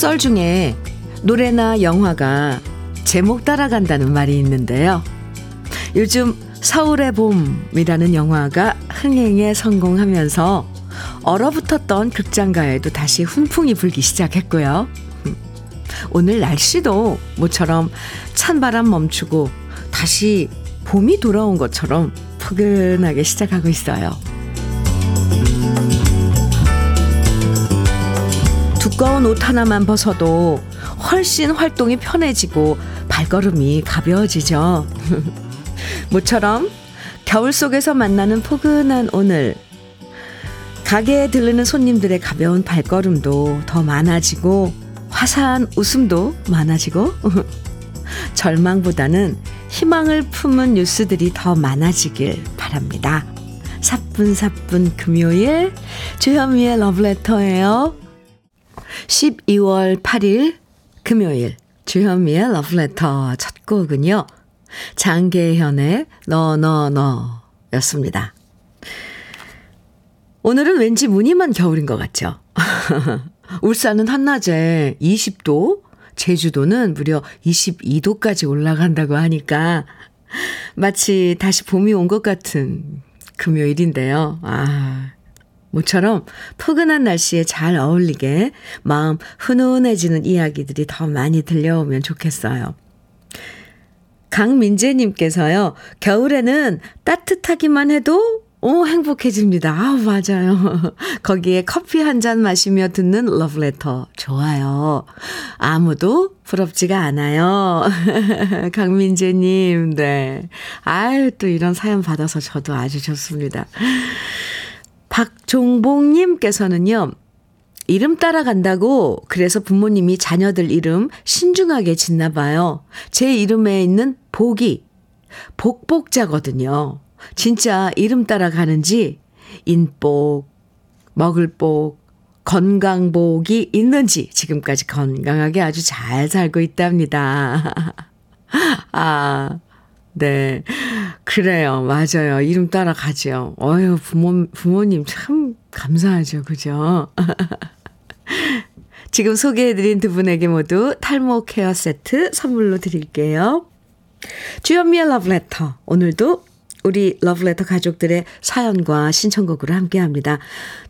속설 중에 노래나 영화가 제목 따라간다는 말이 있는데요. 요즘 서울의 봄이라는 영화가 흥행에 성공하면서 얼어붙었던 극장가에도 다시 훈풍이 불기 시작했고요. 오늘 날씨도 모처럼 찬바람 멈추고 다시 봄이 돌아온 것처럼 포근하게 시작하고 있어요. 두꺼운 옷 하나만 벗어도 훨씬 활동이 편해지고 발걸음이 가벼워지죠. 모처럼 겨울 속에서 만나는 포근한 오늘. 가게에 들르는 손님들의 가벼운 발걸음도 더 많아지고 화사한 웃음도 많아지고 절망보다는 희망을 품은 뉴스들이 더 많아지길 바랍니다. 사뿐사뿐 금요일 주현미의 러브레터예요. 12월 8일 금요일 주현미의 러브레터 첫 곡은요. 장계현의 너너너 였습니다. 오늘은 왠지 무늬만 겨울인 것 같죠? 울산은 한낮에 20도, 제주도는 무려 22도까지 올라간다고 하니까 마치 다시 봄이 온 것 같은 금요일인데요. 아, 모처럼 포근한 날씨에 잘 어울리게 마음 훈훈해지는 이야기들이 더 많이 들려오면 좋겠어요. 강민재님께서요, 겨울에는 따뜻하기만 해도 오, 행복해집니다. 아, 맞아요. 거기에 커피 한 잔 마시며 듣는 러브레터. 좋아요. 아무도 부럽지가 않아요. 강민재님, 네. 아유, 또 이런 사연 받아서 저도 아주 좋습니다. 박종봉님께서는요, 이름 따라간다고 그래서 부모님이 자녀들 이름 신중하게 짓나 봐요. 제 이름에 있는 복이 복복자거든요. 진짜 이름 따라가는지 인복, 먹을복, 건강복이 있는지 지금까지 건강하게 아주 잘 살고 있답니다. 아, 네. 그래요. 맞아요. 이름 따라 가죠. 어휴, 부모, 부모님 참 감사하죠. 그죠? 지금 소개해드린 두 분에게 모두 탈모 케어 세트 선물로 드릴게요. 주연미의 러브레터. 오늘도 우리 러브레터 가족들의 사연과 신청곡으로 함께 합니다.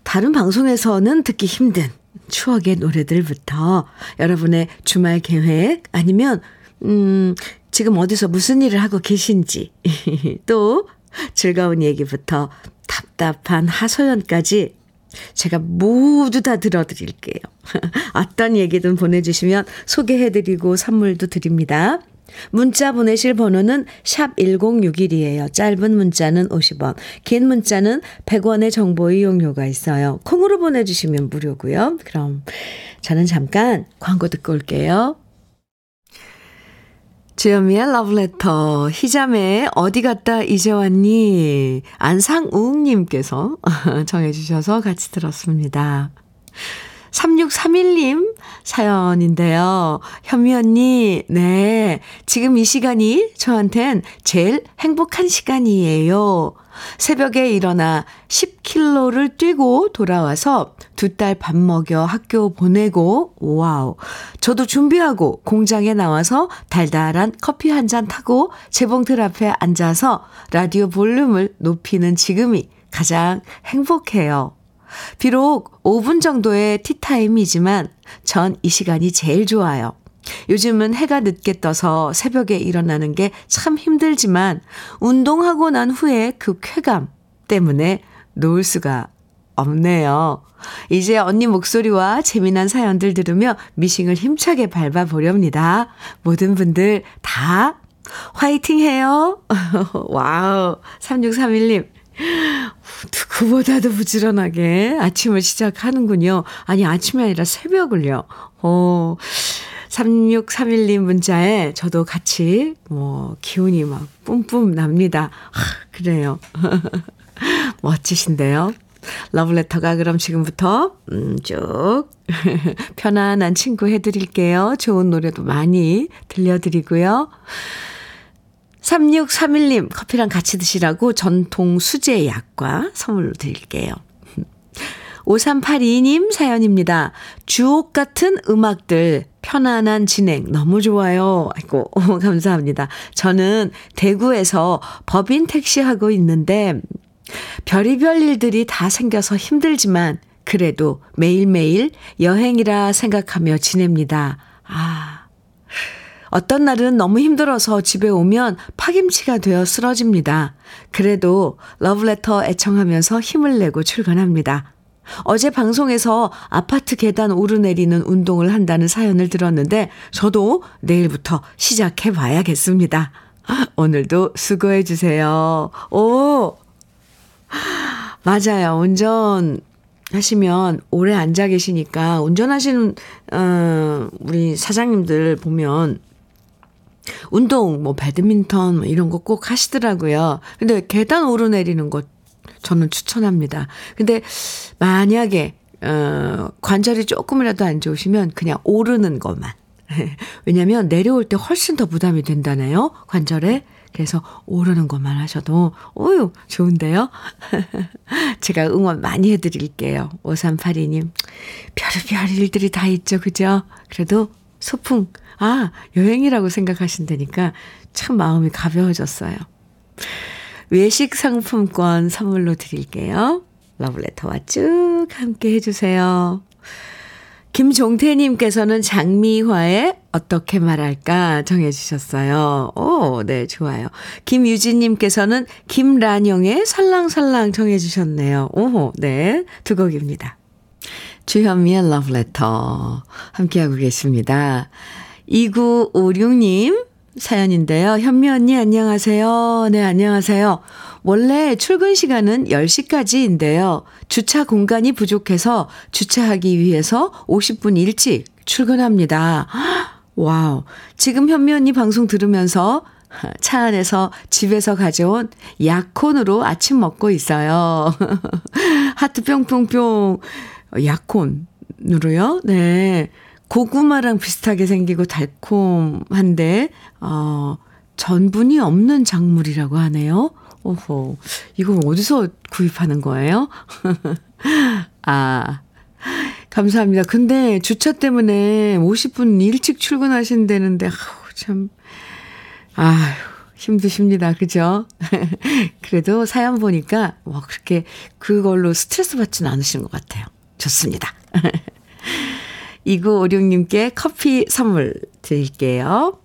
다른 방송에서는 듣기 힘든 추억의 노래들부터 여러분의 주말 계획 아니면, 음, 지금 어디서 무슨 일을 하고 계신지 또 즐거운 얘기부터 답답한 하소연까지 제가 모두 다 들어드릴게요. 어떤 얘기든 보내주시면 소개해드리고 선물도 드립니다. 문자 보내실 번호는 샵 1061이에요. 짧은 문자는 50원, 긴 문자는 100원의 정보 이용료가 있어요. 콩으로 보내주시면 무료고요. 그럼 저는 잠깐 광고 듣고 올게요. 주현미의 러브레터, 희자매, 어디 갔다 이제 왔니? 안상웅님께서 정해주셔서 같이 들었습니다. 3631님 사연인데요. 현미 언니, 네. 지금 이 시간이 저한텐 제일 행복한 시간이에요. 새벽에 일어나 10km를 뛰고 돌아와서 두 딸 밥 먹여 학교 보내고, 와우. 저도 준비하고 공장에 나와서 달달한 커피 한 잔 타고 재봉틀 앞에 앉아서 라디오 볼륨을 높이는 지금이 가장 행복해요. 비록 5분 정도의 티타임이지만 전 이 시간이 제일 좋아요. 요즘은 해가 늦게 떠서 새벽에 일어나는 게 참 힘들지만 운동하고 난 후에 그 쾌감 때문에 놓을 수가 없네요. 이제 언니 목소리와 재미난 사연들 들으며 미싱을 힘차게 밟아보렵니다. 모든 분들 다 화이팅 해요. 와우. 3631님. 누구보다도 부지런하게 아침을 시작하는군요. 아니, 아침이 아니라 새벽을요. 어, 3631님 문자에 저도 같이 뭐 기운이 막 뿜뿜 납니다. 아, 그래요. 멋지신데요. 러브레터가 그럼 지금부터 음, 쭉 편안한 친구 해드릴게요. 좋은 노래도 많이 들려드리고요. 3631님 커피랑 같이 드시라고 전통 수제 약과 선물로 드릴게요. 5382님 사연입니다. 주옥 같은 음악들, 편안한 진행 너무 좋아요. 아이고, 감사합니다. 저는 대구에서 법인 택시 하고 있는데, 별의별 일들이 다 생겨서 힘들지만, 그래도 매일매일 여행이라 생각하며 지냅니다. 아. 어떤 날은 너무 힘들어서 집에 오면 파김치가 되어 쓰러집니다. 그래도 러브레터 애청하면서 힘을 내고 출근합니다. 어제 방송에서 아파트 계단 오르내리는 운동을 한다는 사연을 들었는데 저도 내일부터 시작해 봐야겠습니다. 오늘도 수고해 주세요. 오! 맞아요. 운전 하시면 오래 앉아 계시니까 운전하시는 어 우리 사장님들 보면 운동 뭐 배드민턴 뭐 이런 거 꼭 하시더라고요. 근데 계단 오르내리는 거 저는 추천합니다. 근데 만약에 어 관절이 조금이라도 안 좋으시면 그냥 오르는 것만. 왜냐면 내려올 때 훨씬 더 부담이 된다네요. 관절에. 그래서 오르는 것만 하셔도, 오유, 좋은데요? 제가 응원 많이 해드릴게요. 5382님. 별의별 일들이 다 있죠, 그죠? 그래도 소풍, 아, 여행이라고 생각하신다니까 참 마음이 가벼워졌어요. 외식 상품권 선물로 드릴게요. 러블레터와 쭉 함께 해주세요. 김종태님께서는 장미화의 어떻게 말할까 정해주셨어요. 오, 네, 좋아요. 김유진님께서는 김란영의 살랑살랑 정해주셨네요. 오호, 네, 두 곡입니다. 주현미의 러브레터 함께하고 계십니다. 2956님 사연인데요. 현미 언니 안녕하세요. 네, 안녕하세요. 원래 출근 시간은 10시까지인데요. 주차 공간이 부족해서 주차하기 위해서 50분 일찍 출근합니다. 와우. 지금 현미 언니 방송 들으면서 차 안에서 집에서 가져온 야콘으로 아침 먹고 있어요. 하트 뿅뿅뿅. 야콘으로요? 네. 고구마랑 비슷하게 생기고 달콤한데, 어, 전분이 없는 작물이라고 하네요. 오호. 이거 어디서 구입하는 거예요? 아, 감사합니다. 근데 주차 때문에 50분 일찍 출근하신다는데, 아우, 참, 아휴, 힘드십니다. 그죠? 그래도 사연 보니까, 뭐, 그렇게 그걸로 스트레스 받지는 않으시는 것 같아요. 좋습니다. 2956님께 커피 선물 드릴게요.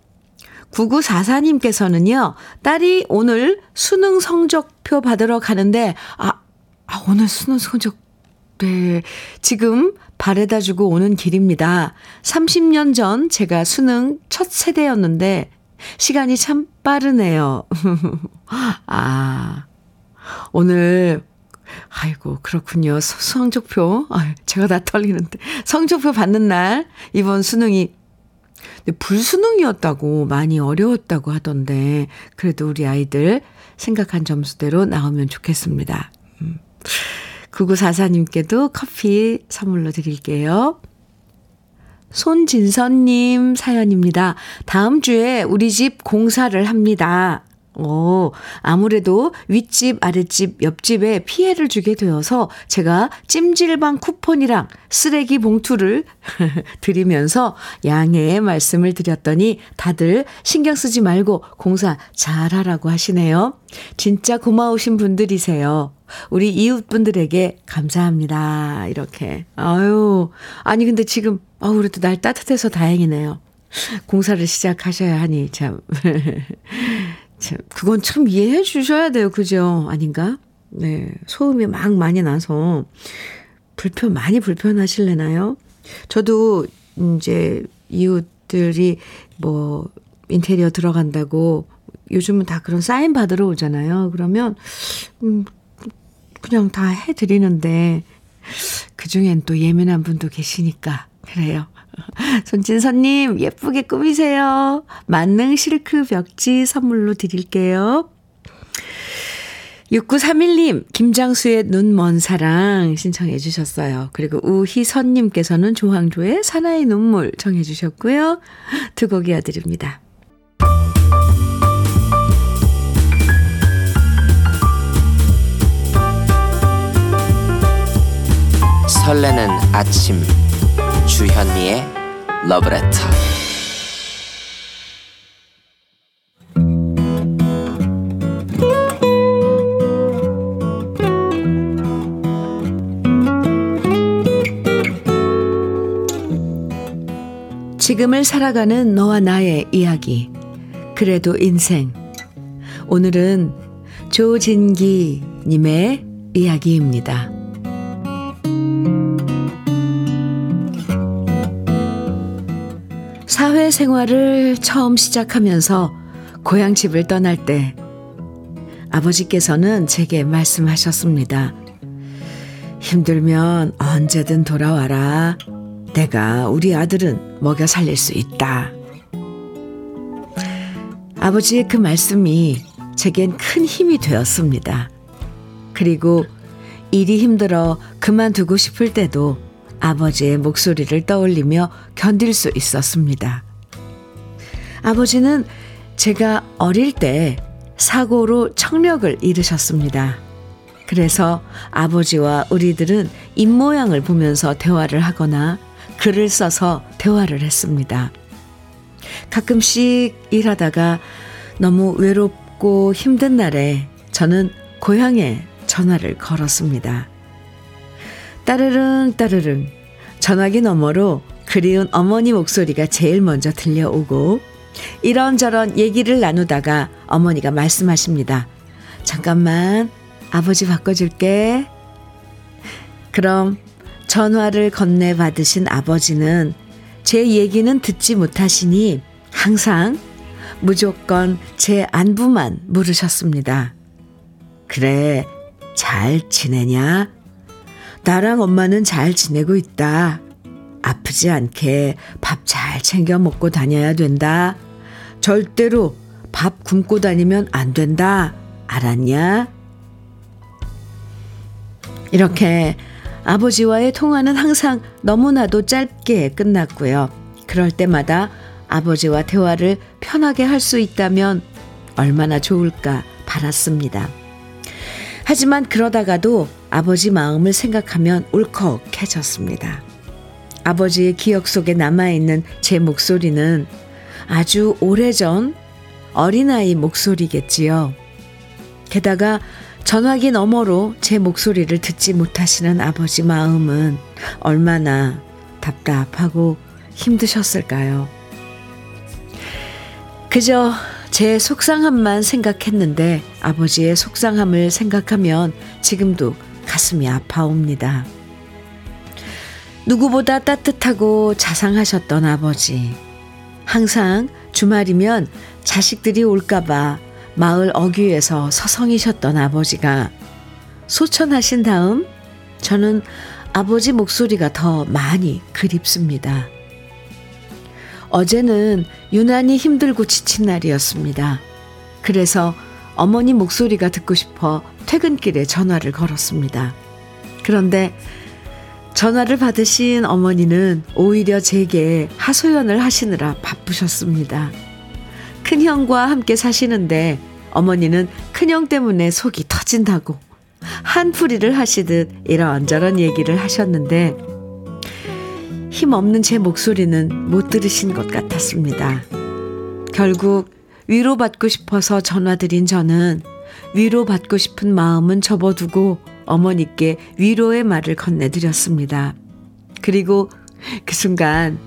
9944님께서는요, 딸이 오늘 수능 성적표 받으러 가는데, 아, 아, 오늘 수능 성적, 네. 지금 바래다 주고 오는 길입니다. 30년 전 제가 수능 첫 세대였는데, 시간이 참 빠르네요. 아, 오늘 아이고, 그렇군요. 성적표. 아, 제가 다 떨리는데. 성적표 받는 날, 이번 수능이 불수능이었다고 많이 어려웠다고 하던데, 그래도 우리 아이들 생각한 점수대로 나오면 좋겠습니다. 9944님께도 음. 커피 선물로 드릴게요. 손진선님 사연입니다. 다음 주에 우리 집 공사를 합니다. 오, 아무래도 윗집, 아랫집, 옆집에 피해를 주게 되어서 제가 찜질방 쿠폰이랑 쓰레기 봉투를 드리면서 양해의 말씀을 드렸더니 다들 신경 쓰지 말고 공사 잘하라고 하시네요. 진짜 고마우신 분들이세요. 우리 이웃분들에게 감사합니다. 이렇게. 아유, 아니, 근데 지금, 아우, 그래도 날 따뜻해서 다행이네요. 공사를 시작하셔야 하니, 참. 그건 참 이해해 주셔야 돼요. 그죠? 아닌가? 네. 소음이 막 많이 나서 불편, 많이 불편하실래나요? 저도 이제 이웃들이 뭐 인테리어 들어간다고 요즘은 다 그런 사인 받으러 오잖아요. 그러면, 음, 그냥 다 해드리는데, 그 중엔 또 예민한 분도 계시니까, 그래요. 손진선님, 예쁘게 꾸미세요. 만능 실크 벽지 선물로 드릴게요. 6931님, 김장수의 눈 먼 사랑 신청해 주셨어요. 그리고 우희선님께서는 조항조의 사나이 눈물 정해 주셨고요. 두 곡 이어드립니다. 설레는 아침 주현미의 러브레터 지금을 살아가는 너와 나의 이야기. 그래도 인생. 오늘은 조진기 님의 이야기입니다. 사회생활을 처음 시작하면서 고향 집을 떠날 때 아버지께서는 제게 말씀하셨습니다. 힘들면 언제든 돌아와라. 내가 우리 아들은 먹여 살릴 수 있다. 아버지의 그 말씀이 제겐 큰 힘이 되었습니다. 그리고 일이 힘들어 그만두고 싶을 때도 아버지의 목소리를 떠올리며 견딜 수 있었습니다. 아버지는 제가 어릴 때 사고로 청력을 잃으셨습니다. 그래서 아버지와 우리들은 입모양을 보면서 대화를 하거나 글을 써서 대화를 했습니다. 가끔씩 일하다가 너무 외롭고 힘든 날에 저는 고향에 전화를 걸었습니다. 따르릉 따르릉 전화기 너머로 그리운 어머니 목소리가 제일 먼저 들려오고 이런저런 얘기를 나누다가 어머니가 말씀하십니다. 잠깐만 아버지 바꿔줄게. 그럼 전화를 건네 받으신 아버지는 제 얘기는 듣지 못하시니 항상 무조건 제 안부만 물으셨습니다. 그래, 잘 지내냐? 나랑 엄마는 잘 지내고 있다. 아프지 않게 밥 잘 챙겨 먹고 다녀야 된다. 절대로 밥 굶고 다니면 안 된다. 알았냐? 이렇게 아버지와의 통화는 항상 너무나도 짧게 끝났고요. 그럴 때마다 아버지와 대화를 편하게 할 수 있다면 얼마나 좋을까 바랐습니다. 하지만 그러다가도 아버지 마음을 생각하면 울컥해졌습니다. 아버지의 기억 속에 남아있는 제 목소리는 아주 오래전 어린아이 목소리겠지요. 게다가 전화기 너머로 제 목소리를 듣지 못하시는 아버지 마음은 얼마나 답답하고 힘드셨을까요? 그저 제 속상함만 생각했는데 아버지의 속상함을 생각하면 지금도 가슴이 아파옵니다. 누구보다 따뜻하고 자상하셨던 아버지. 항상 주말이면 자식들이 올까봐 마을 어귀에서 서성이셨던 아버지가 소천하신 다음 저는 아버지 목소리가 더 많이 그립습니다. 어제는 유난히 힘들고 지친 날이었습니다. 그래서 어머니 목소리가 듣고 싶어 퇴근길에 전화를 걸었습니다. 그런데 전화를 받으신 어머니는 오히려 제게 하소연을 하시느라 바쁘셨습니다. 큰형과 함께 사시는데 어머니는 큰형 때문에 속이 터진다고 한풀이를 하시듯 이런저런 얘기를 하셨는데 힘없는 제 목소리는 못 들으신 것 같았습니다. 결국 위로받고 싶어서 전화드린 저는 위로받고 싶은 마음은 접어두고 어머니께 위로의 말을 건네드렸습니다. 그리고 그 순간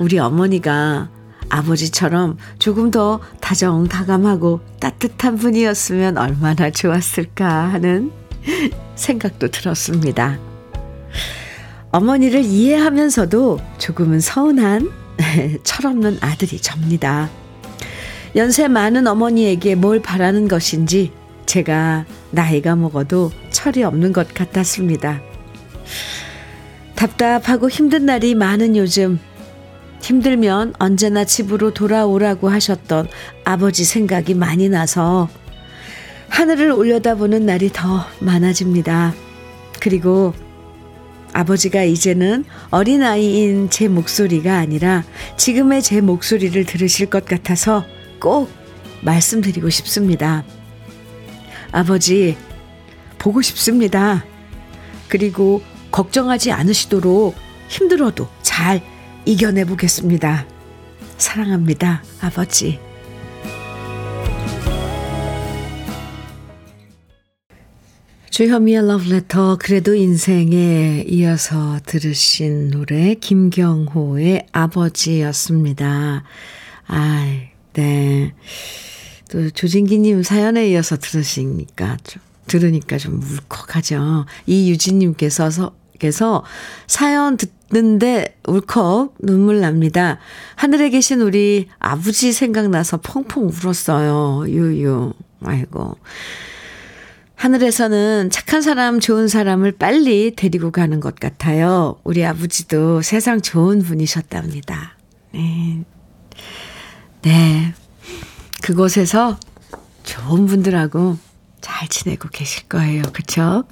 우리 어머니가 아버지처럼 조금 더 다정다감하고 따뜻한 분이었으면 얼마나 좋았을까 하는 생각도 들었습니다. 어머니를 이해하면서도 조금은 서운한 철없는 아들이 접니다. 연세 많은 어머니에게 뭘 바라는 것인지 제가 나이가 먹어도 철이 없는 것 같았습니다. 답답하고 힘든 날이 많은 요즘 힘들면 언제나 집으로 돌아오라고 하셨던 아버지 생각이 많이 나서 하늘을 올려다보는 날이 더 많아집니다. 그리고 아버지가 이제는 어린아이인 제 목소리가 아니라 지금의 제 목소리를 들으실 것 같아서 꼭 말씀드리고 싶습니다. 아버지, 보고 싶습니다. 그리고 걱정하지 않으시도록 힘들어도 잘 이겨내 보겠습니다. 사랑합니다, 아버지. 주현미의 러브레터 그래도 인생에 이어서 들으신 노래 김경호의 아버지였습니다. 아, 네. 또 조진기님 사연에 이어서 들으시니까 좀 들으니까 좀 울컥하죠. 이유진님께서 께서 사연 듣는데 울컥 눈물 납니다. 하늘에 계신 우리 아버지 생각나서 펑펑 울었어요. 유유. 아이고. 하늘에서는 착한 사람, 좋은 사람을 빨리 데리고 가는 것 같아요. 우리 아버지도 세상 좋은 분이셨답니다. 네. 네. 그곳에서 좋은 분들하고 잘 지내고 계실 거예요. 그쵸?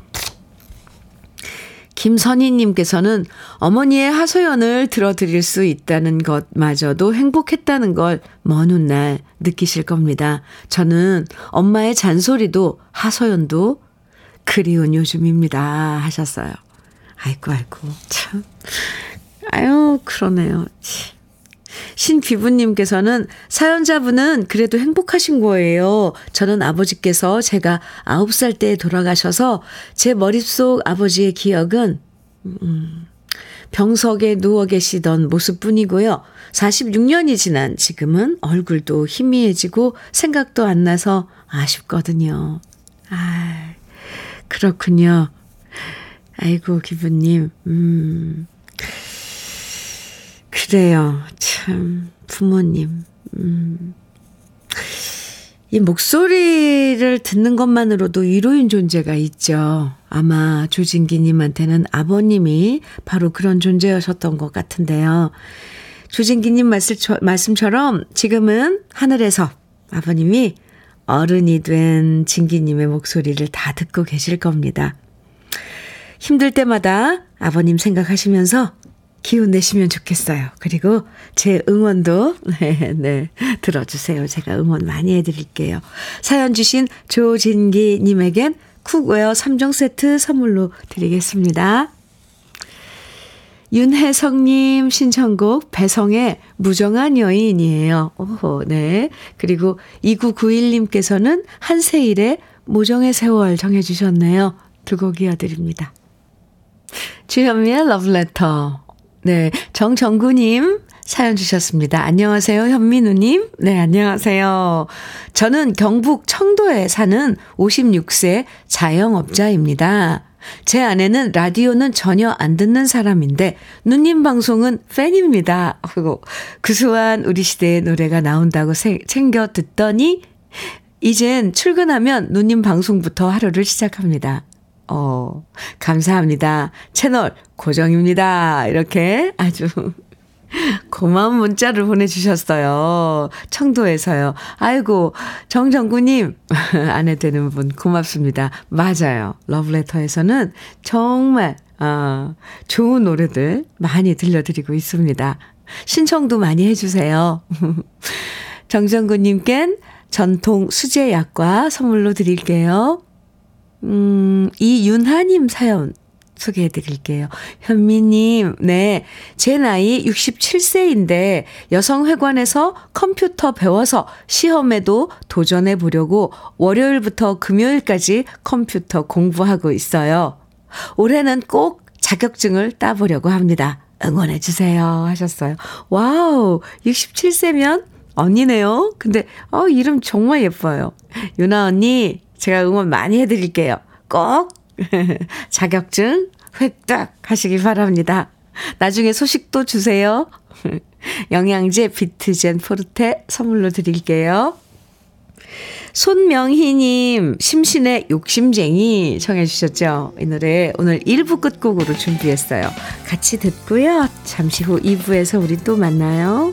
김선희님께서는 어머니의 하소연을 들어드릴 수 있다는 것마저도 행복했다는 걸 먼 훗날 느끼실 겁니다. 저는 엄마의 잔소리도 하소연도 그리운 요즘입니다. 하셨어요. 아이고, 아이고, 참. 아유, 그러네요. 신비부님께서는 사연자분은 그래도 행복하신 거예요. 저는 아버지께서 제가 9살 때 돌아가셔서 제 머릿속 아버지의 기억은, 음, 병석에 누워 계시던 모습뿐이고요. 46년이 지난 지금은 얼굴도 희미해지고 생각도 안 나서 아쉽거든요. 아, 그렇군요. 아이고, 기부님, 음. 그래요. 참, 부모님. 음. 이 목소리를 듣는 것만으로도 위로인 존재가 있죠. 아마 조진기님한테는 아버님이 바로 그런 존재였었던 것 같은데요. 조진기님 말씀처럼 지금은 하늘에서 아버님이 어른이 된 진기님의 목소리를 다 듣고 계실 겁니다. 힘들 때마다 아버님 생각하시면서 기운 내시면 좋겠어요. 그리고 제 응원도, 네, 네, 들어주세요. 제가 응원 많이 해드릴게요. 사연 주신 조진기 님에겐 cookware 3종 세트 선물로 드리겠습니다. 윤혜성님 신청곡 배성의 무정한 여인이에요. 오호, 네. 그리고 2991님께서는 한세일의 모정의 세월 정해주셨네요. 두 곡 이어드립니다. 주현미의 러브레터. 네. 정정구님 사연 주셨습니다. 안녕하세요, 현민우님. 네, 안녕하세요. 저는 경북 청도에 사는 56세 자영업자입니다. 제 아내는 라디오는 전혀 안 듣는 사람인데, 누님 방송은 팬입니다. 그리고 구수한 우리 시대의 노래가 나온다고 챙겨 듣더니, 이젠 출근하면 누님 방송부터 하루를 시작합니다. 어, 감사합니다. 채널 고정입니다. 이렇게 아주 고마운 문자를 보내주셨어요. 청도에서요. 아이고, 정정구님, 아내 되는 분 고맙습니다. 맞아요. 러브레터에서는 정말, 어, 좋은 노래들 많이 들려드리고 있습니다. 신청도 많이 해주세요. 정정구님껜 전통 수제약과 선물로 드릴게요. 음, 이윤하님 사연 소개해 드릴게요. 현미님, 네. 제 나이 67세인데 여성회관에서 컴퓨터 배워서 시험에도 도전해 보려고 월요일부터 금요일까지 컴퓨터 공부하고 있어요. 올해는 꼭 자격증을 따보려고 합니다. 응원해 주세요. 하셨어요. 와우, 67세면 언니네요. 근데, 어, 이름 정말 예뻐요. 유나 언니, 제가 응원 많이 해드릴게요. 꼭 자격증 획득 하시기 바랍니다. 나중에 소식도 주세요. 영양제 비트젠 포르테 선물로 드릴게요. 손명희님, 심신의 욕심쟁이 청해주셨죠? 이 노래 오늘 1부 끝곡으로 준비했어요. 같이 듣고요. 잠시 후 2부에서 우리 또 만나요.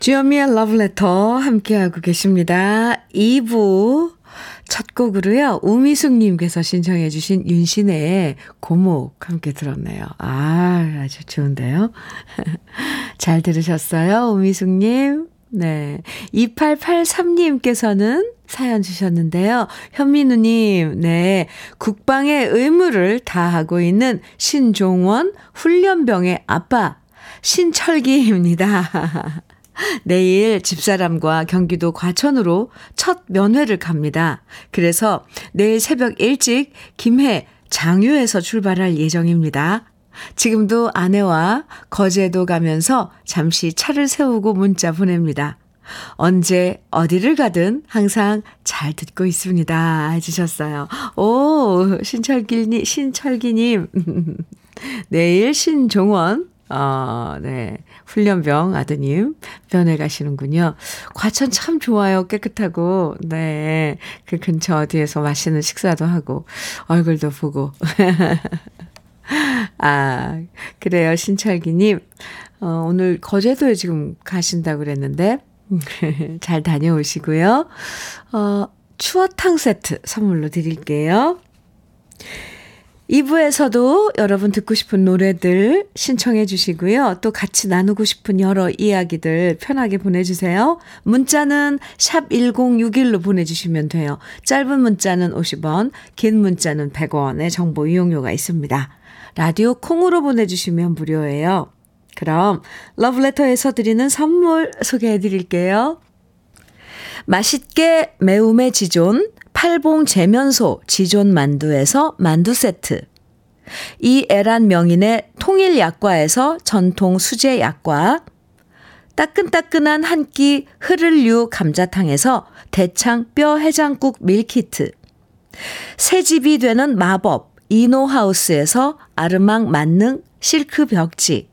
주현미의 Letter 함께하고 계십니다. 2부 첫 곡으로요. 우미숙님께서 신청해 주신 윤신의 고목 함께 들었네요. 아, 아주 좋은데요. 잘 들으셨어요, 우미숙님? 네. 2883님께서는 사연 주셨는데요. 현민우님, 네. 국방의 의무를 다하고 있는 신종원 훈련병의 아빠, 신철기입니다. 내일 집사람과 경기도 과천으로 첫 면회를 갑니다. 그래서 내일 새벽 일찍 김해 장유에서 출발할 예정입니다. 지금도 아내와 거제도 가면서 잠시 차를 세우고 문자 보냅니다. 언제 어디를 가든 항상 잘 듣고 있습니다. 해주셨어요. 오, 신철기님, 신철기님. 내일 신종원, 어, 네. 훈련병 아드님 변해 가시는군요. 과천 참 좋아요. 깨끗하고. 네. 그 근처 어디에서 맛있는 식사도 하고, 얼굴도 보고. 아, 그래요. 신철기님. 어, 오늘 거제도에 지금 가신다고 그랬는데, 잘 다녀오시고요. 어, 추어탕 세트 선물로 드릴게요. 2부에서도 여러분 듣고 싶은 노래들 신청해 주시고요. 또 같이 나누고 싶은 여러 이야기들 편하게 보내주세요. 문자는 샵 1061로 보내주시면 돼요. 짧은 문자는 50원, 긴 문자는 100원의 정보 이용료가 있습니다. 라디오 콩으로 보내주시면 무료예요. 그럼 러브레터에서 드리는 선물 소개해 드릴게요. 맛있게 매움의 지존 팔봉 재면소 지존 만두에서 만두 세트. 이 애란 명인의 통일 약과에서 전통 수제 약과. 따끈따끈한 한 끼 흐를류 감자탕에서 대창 뼈 해장국 밀키트. 새 집이 되는 마법 이노하우스에서 아르망 만능 실크 벽지.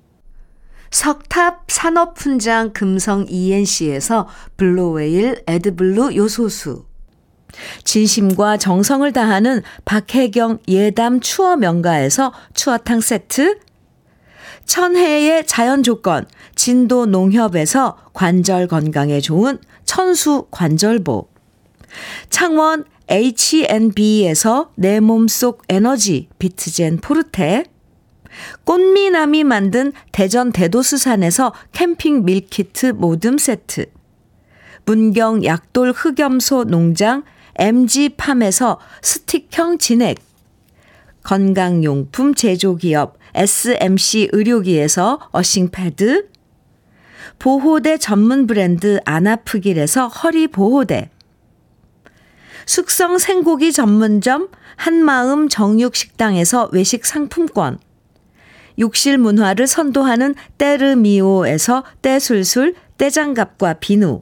석탑 산업훈장 금성 ENC에서 블루웨일 에드블루 요소수. 진심과 정성을 다하는 박혜경 예담 추어 명가에서 추어탕 세트, 천혜의 자연 조건, 진도 농협에서 관절 건강에 좋은 천수 관절보, 창원 H&B에서 내 몸속 에너지 비트젠 포르테, 꽃미남이 만든 대전 대도수산에서 캠핑 밀키트 모듬 세트, 문경 약돌 흑염소 농장 MG팜에서 스틱형 진액, 건강용품 제조기업 SMC 의료기에서 어싱패드, 보호대 전문 브랜드 아나프길에서 허리보호대, 숙성 생고기 전문점 한마음 정육식당에서 외식 상품권, 욕실 문화를 선도하는 때르미오에서 때술술 때장갑과 비누,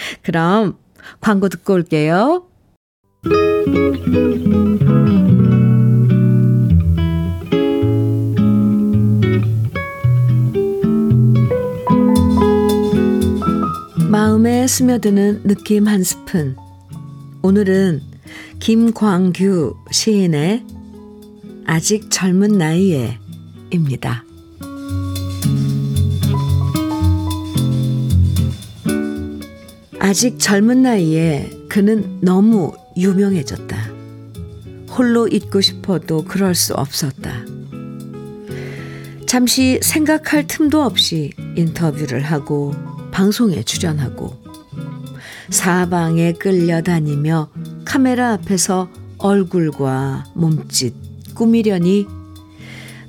그럼 광고 듣고 올게요. 마음에 스며드는 느낌 한 스푼. 오늘은 김광규 시인의 아직 젊은 나이에 입니다. 아직 젊은 나이에 그는 너무 유명해졌다. 홀로 있고 싶어도 그럴 수 없었다. 잠시 생각할 틈도 없이 인터뷰를 하고 방송에 출연하고 사방에 끌려다니며 카메라 앞에서 얼굴과 몸짓 꾸미려니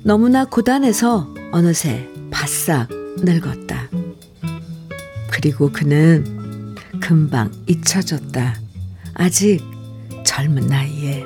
너무나 고단해서 어느새 바싹 늙었다. 그리고 그는 금방 잊혀졌다. 아직 젊은 나이에.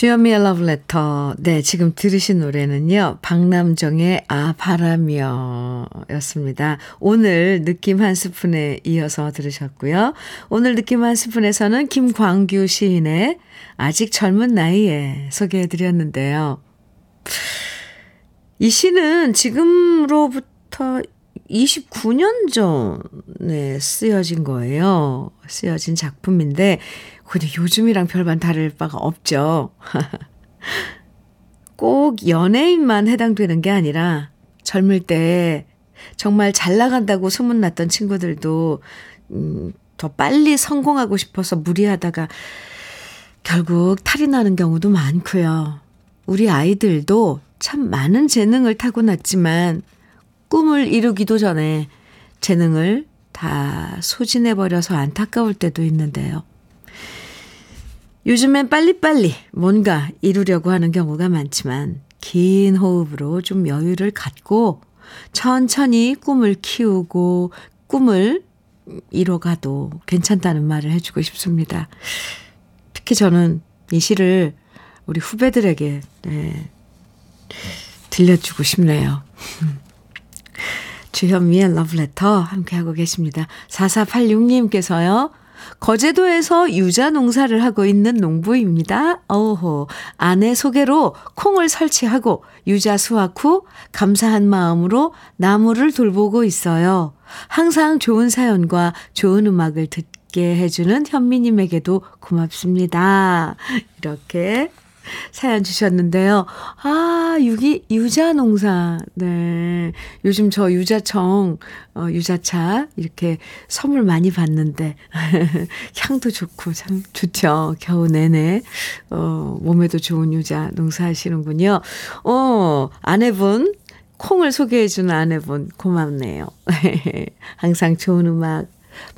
주현미의 러브레터. 네, 지금 들으신 노래는요. 박남정의 아, 바람이여 였습니다. 오늘 느낌 한 스푼에 이어서 들으셨고요. 오늘 느낌 한 스푼에서는 김광규 시인의 아직 젊은 나이에 소개해 드렸는데요. 이 시는 지금으로부터 29년 전에 쓰여진 거예요. 쓰여진 작품인데, 근데 요즘이랑 별반 다를 바가 없죠. 꼭 연예인만 해당되는 게 아니라 젊을 때 정말 잘 나간다고 소문났던 친구들도 음, 더 빨리 성공하고 싶어서 무리하다가 결국 탈이 나는 경우도 많고요. 우리 아이들도 참 많은 재능을 타고났지만 꿈을 이루기도 전에 재능을 다 소진해버려서 안타까울 때도 있는데요. 요즘엔 빨리빨리 뭔가 이루려고 하는 경우가 많지만 긴 호흡으로 좀 여유를 갖고 천천히 꿈을 키우고 꿈을 이뤄가도 괜찮다는 말을 해주고 싶습니다. 특히 저는 이 시를 우리 후배들에게 네, 들려주고 싶네요. 주현미의 러브레터 함께하고 계십니다. 4486님께서요. 거제도에서 유자 농사를 하고 있는 농부입니다. 어호, 아내 소개로 콩을 설치하고 유자 수확 후 감사한 마음으로 나무를 돌보고 있어요. 항상 좋은 사연과 좋은 음악을 듣게 해주는 현미님에게도 고맙습니다. 이렇게 사연 주셨는데요. 아, 유기, 유자 농사. 네. 요즘 저 유자청, 어, 유자차 이렇게 선물 많이 받는데, 향도 좋고 참 좋죠. 겨우 내내, 어, 몸에도 좋은 유자 농사 하시는군요. 어, 아내분, 콩을 소개해주는 아내분, 고맙네요. 항상 좋은 음악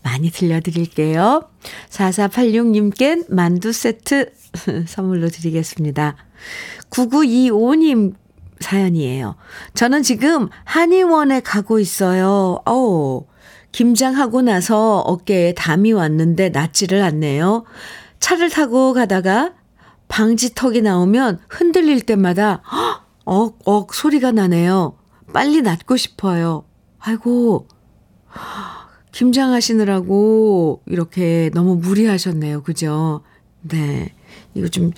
많이 들려드릴게요. 4486님께 만두 세트 선물로 드리겠습니다. 9925님 사연이에요. 저는 지금 한의원에 가고 있어요. 어우, 김장하고 나서 어깨에 담이 왔는데 낫지를 않네요. 차를 타고 가다가 방지턱이 나오면 흔들릴 때마다 억, 억 소리가 나네요. 빨리 낫고 싶어요. 아이고, 김장하시느라고 이렇게 너무 무리하셨네요. 그죠? 네. 이거 좀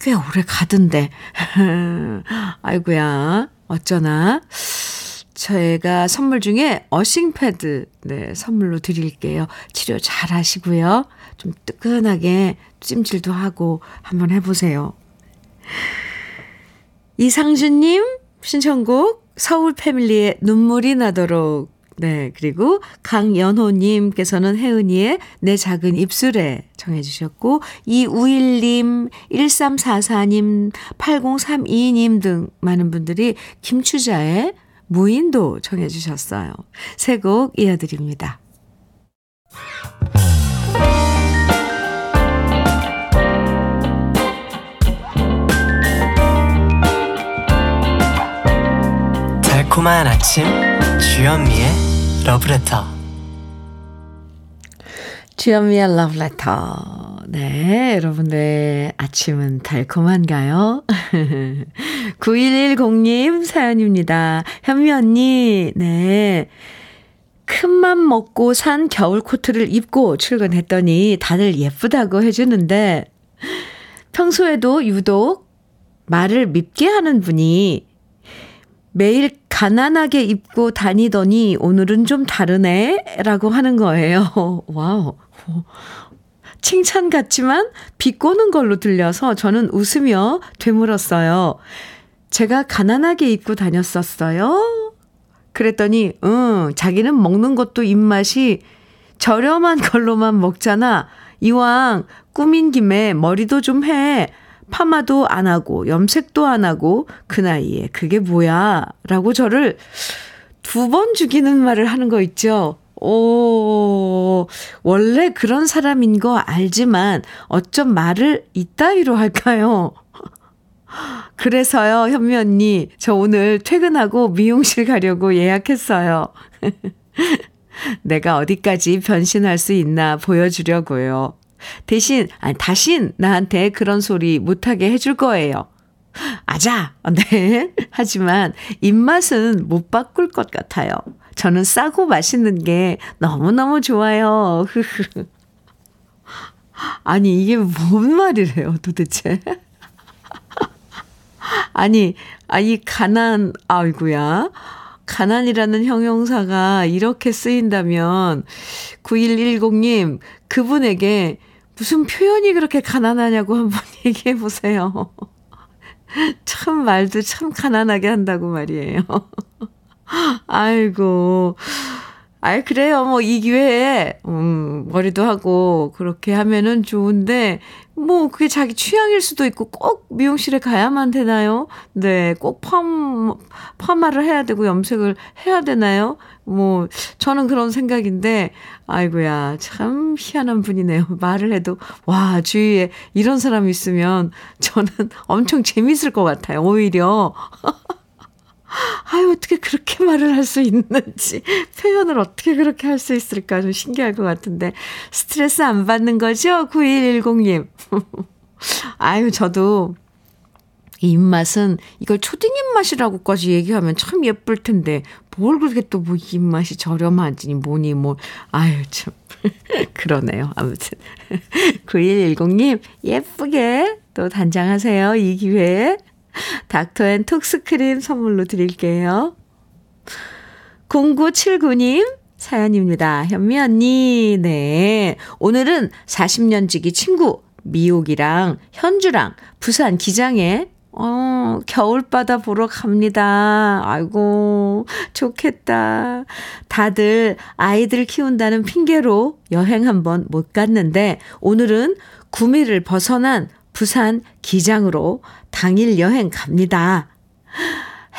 꽤 오래 가던데. 아이고야, 어쩌나. 저희가 선물 중에 어싱 패드, 네, 선물로 드릴게요. 치료 잘 하시고요. 좀 뜨끈하게 찜질도 하고 한번 해보세요. 이상준님 신청곡 서울 패밀리의 눈물이 나도록 네, 그리고 강연호님께서는 혜은이의 내 작은 입술에 정해주셨고, 이우일님, 1344님, 8032님 등 많은 분들이 김추자의 무인도 정해주셨어요. 새곡 이어드립니다. 달콤한 아침 주현미의 러브레터 주현미의 러브레터 네 여러분들 아침은 달콤한가요? 9110님 사연입니다. 현미 언니 네 큰맘 먹고 산 겨울 코트를 입고 출근했더니 다들 예쁘다고 해주는데 평소에도 유독 말을 밉게 하는 분이 매일 가난하게 입고 다니더니 오늘은 좀 다르네? 라고 하는 거예요. 와우. 칭찬 같지만 비꼬는 걸로 들려서 저는 웃으며 되물었어요. 제가 가난하게 입고 다녔었어요? 그랬더니, 응, 자기는 먹는 것도 입맛이 저렴한 걸로만 먹잖아. 이왕 꾸민 김에 머리도 좀 해. 파마도 안 하고 염색도 안 하고 그 나이에 그게 뭐야? 라고 저를 두 번 죽이는 말을 하는 거 있죠. 오, 원래 그런 사람인 거 알지만 어쩜 말을 이따위로 할까요? 그래서요, 현미 언니, 저 오늘 퇴근하고 미용실 가려고 예약했어요. 내가 어디까지 변신할 수 있나 보여주려고요. 대신, 아니, 다신 나한테 그런 소리 못하게 해줄 거예요. 아자! 네. 하지만 입맛은 못 바꿀 것 같아요. 저는 싸고 맛있는 게 너무너무 좋아요. 아니, 이게 뭔 말이래요, 도대체? 아니, 아, 이 가난, 아이구야. 가난이라는 형용사가 이렇게 쓰인다면 9110님 그분에게 무슨 표현이 그렇게 가난하냐고 한번 얘기해 보세요. 참 말도 참 가난하게 한다고 말이에요. 아이고. 아이, 그래요. 뭐, 이 기회에, 음, 머리도 하고, 그렇게 하면은 좋은데, 뭐, 그게 자기 취향일 수도 있고, 꼭 미용실에 가야만 되나요? 네, 꼭 펌, 파마를 해야 되고, 염색을 해야 되나요? 뭐, 저는 그런 생각인데, 아이고야, 참 희한한 분이네요. 말을 해도, 와, 주위에 이런 사람이 있으면, 저는 엄청 재밌을 것 같아요, 오히려. 아유, 어떻게 그렇게 말을 할 수 있는지, 표현을 어떻게 그렇게 할 수 있을까 좀 신기할 것 같은데, 스트레스 안 받는 거죠? 9110님. 아유, 저도 이 입맛은 이걸 초딩 입맛이라고까지 얘기하면 참 예쁠 텐데, 뭘 그렇게 또 뭐 입맛이 저렴하지, 뭐니, 뭐, 아유, 참. 그러네요. 아무튼. 9110님, 예쁘게 또 단장하세요. 이 기회에. 닥터앤 톡스크림 선물로 드릴게요. 0979님 사연입니다. 현미 언니, 네. 오늘은 40년 지기 친구 미옥이랑 현주랑 부산 기장에 어, 겨울바다 보러 갑니다. 아이고, 좋겠다. 다들 아이들 키운다는 핑계로 여행 한번 못 갔는데, 오늘은 구미를 벗어난 부산 기장으로 당일 여행 갑니다.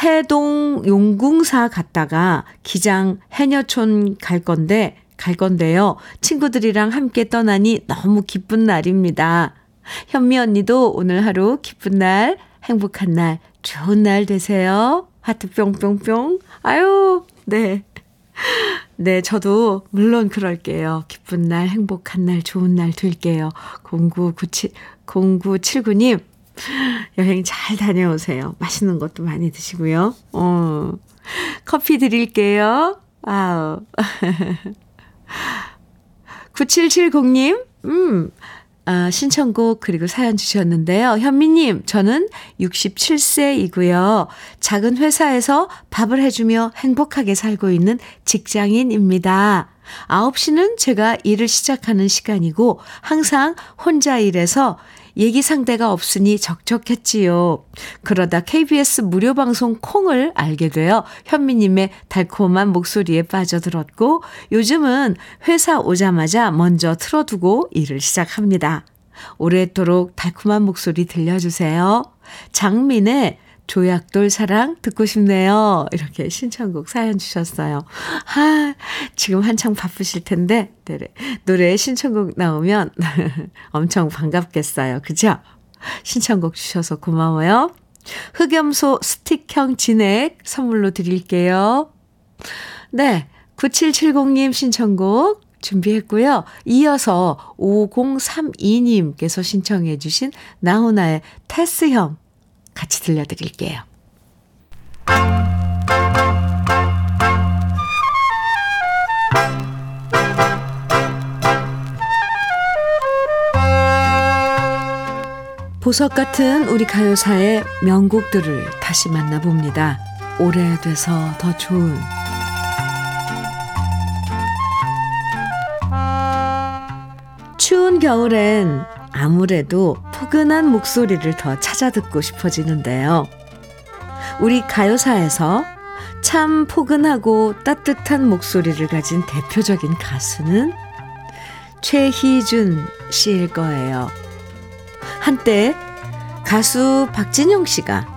해동 용궁사 갔다가 기장 해녀촌 갈 건데, 갈 건데요. 친구들이랑 함께 떠나니 너무 기쁜 날입니다. 현미 언니도 오늘 하루 기쁜 날, 행복한 날, 좋은 날 되세요. 하트 뿅뿅뿅. 아유, 네. 네, 저도 물론 그럴게요. 기쁜 날, 행복한 날, 좋은 날 될게요. 0997, 0979님, 여행 잘 다녀오세요. 맛있는 것도 많이 드시고요. 어, 커피 드릴게요. 아우. 9770님, 음, 아, 신청곡 그리고 사연 주셨는데요. 현미님, 저는 67세이고요. 작은 회사에서 밥을 해주며 행복하게 살고 있는 직장인입니다. 9시는 제가 일을 시작하는 시간이고 항상 혼자 일해서 얘기 상대가 없으니 적적했지요. 그러다 KBS 무료 방송 콩을 알게 되어 현미님의 달콤한 목소리에 빠져들었고 요즘은 회사 오자마자 먼저 틀어두고 일을 시작합니다. 오랫도록 달콤한 목소리 들려주세요. 장민의 조약돌 사랑 듣고 싶네요. 이렇게 신청곡 사연 주셨어요. 아, 지금 한창 바쁘실 텐데, 노래, 노래 신청곡 나오면 엄청 반갑겠어요. 그죠? 신청곡 주셔서 고마워요. 흑염소 스틱형 진액 선물로 드릴게요. 네. 9770님 신청곡 준비했고요. 이어서 5032님께서 신청해 주신 나훈아의 테스형 같이 들려드릴게요. 보석 같은 우리 가요사의 명곡들을 다시 만나봅니다. 오래돼서 더 좋은 추운 겨울엔 아무래도 포근한 목소리를 더 찾아 듣고 싶어지는데요. 우리 가요사에서 참 포근하고 따뜻한 목소리를 가진 대표적인 가수는 최희준 씨일 거예요. 한때 가수 박진영 씨가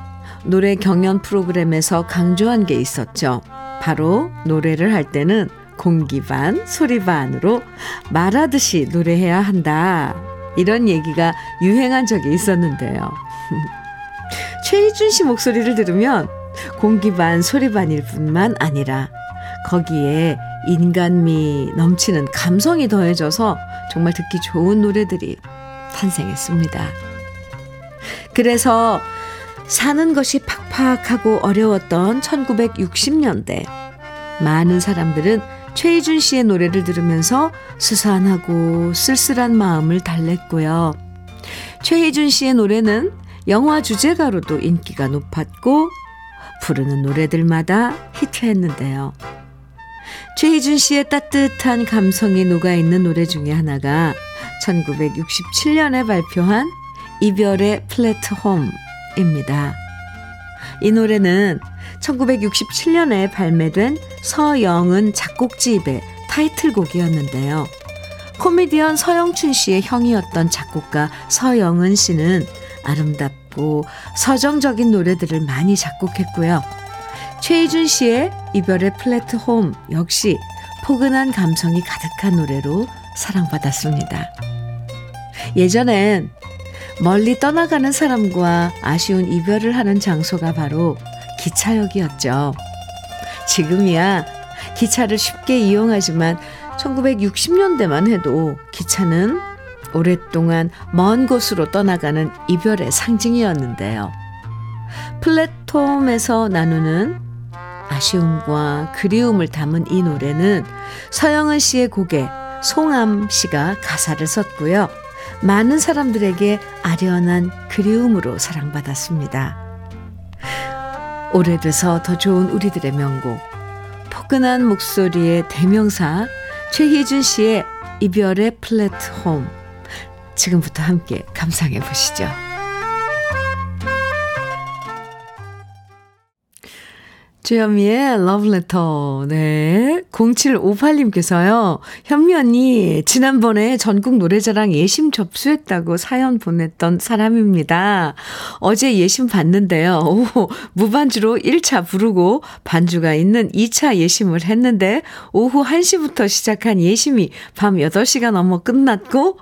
노래 경연 프로그램에서 강조한 게 있었죠. 바로 노래를 할 때는 공기 반, 소리 반으로 말하듯이 노래해야 한다. 이런 얘기가 유행한 적이 있었는데요. 최희준 씨 목소리를 들으면 공기 반, 소리 반일 뿐만 아니라 거기에 인간미 넘치는 감성이 더해져서 정말 듣기 좋은 노래들이 탄생했습니다. 그래서 사는 것이 팍팍하고 어려웠던 1960년대 많은 사람들은 최희준 씨의 노래를 들으면서 수산하고 쓸쓸한 마음을 달랬고요. 최희준 씨의 노래는 영화 주제가로도 인기가 높았고 부르는 노래들마다 히트했는데요. 최희준 씨의 따뜻한 감성이 녹아있는 노래 중에 하나가 1967년에 발표한 이별의 플랫홈입니다. 이 노래는 1967년에 발매된 서영은 작곡집의 타이틀곡이었는데요. 코미디언 서영춘 씨의 형이었던 작곡가 서영은 씨는 아름답고 서정적인 노래들을 많이 작곡했고요. 최희준 씨의 이별의 플랫홈 역시 포근한 감성이 가득한 노래로 사랑받았습니다. 예전엔 멀리 떠나가는 사람과 아쉬운 이별을 하는 장소가 바로 기차역이었죠. 지금이야 기차를 쉽게 이용하지만 1960년대만 해도 기차는 오랫동안 먼 곳으로 떠나가는 이별의 상징이었는데요. 플랫폼에서 나누는 아쉬움과 그리움을 담은 이 노래는 서영은 씨의 곡에 송암 씨가 가사를 썼고요. 많은 사람들에게 아련한 그리움으로 사랑받았습니다. 오래돼서 더 좋은 우리들의 명곡, 포근한 목소리의 대명사 최희준 씨의 이별의 플랫홈 지금부터 함께 감상해 보시죠. 주현미의 러브레터. 네. 0758님께서요. 현미 언니, 지난번에 전국 노래자랑 예심 접수했다고 사연 보냈던 사람입니다. 어제 예심 봤는데요. 오, 무반주로 1차 부르고 반주가 있는 2차 예심을 했는데 오후 1시부터 시작한 예심이 밤 8시가 넘어 끝났고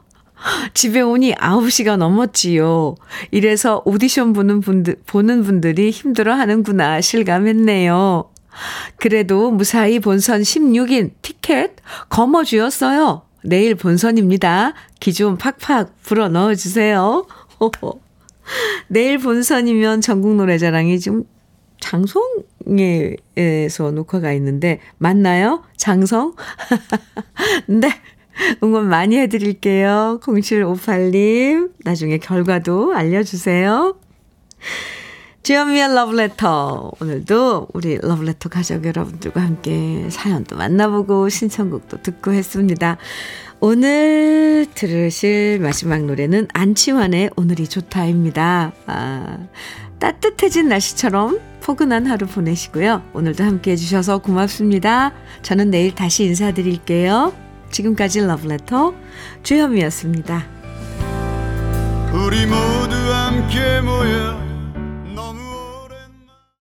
집에 오니 9시가 넘었지요. 이래서 오디션 보는 분들, 보는 분들이 힘들어 하는구나 실감했네요. 그래도 무사히 본선 16인 티켓 거머 쥐었어요. 내일 본선입니다. 기좀 팍팍 불어 넣어주세요. 내일 본선이면 전국 노래자랑이 지금 장송에서 녹화가 있는데 맞나요? 장성? 네. 응원 많이 해드릴게요. 0758님. 나중에 결과도 알려주세요. 주현미의 러브레터. 오늘도 우리 러브레터 가족 여러분들과 함께 사연도 만나보고 신청곡도 듣고 했습니다. 오늘 들으실 마지막 노래는 안치환의 오늘이 좋다입니다. 아, 따뜻해진 날씨처럼 포근한 하루 보내시고요. 오늘도 함께 해주셔서 고맙습니다. 저는 내일 다시 인사드릴게요. 지금까지 러브레터 주현미였습니다. 우리 모두 함께 모여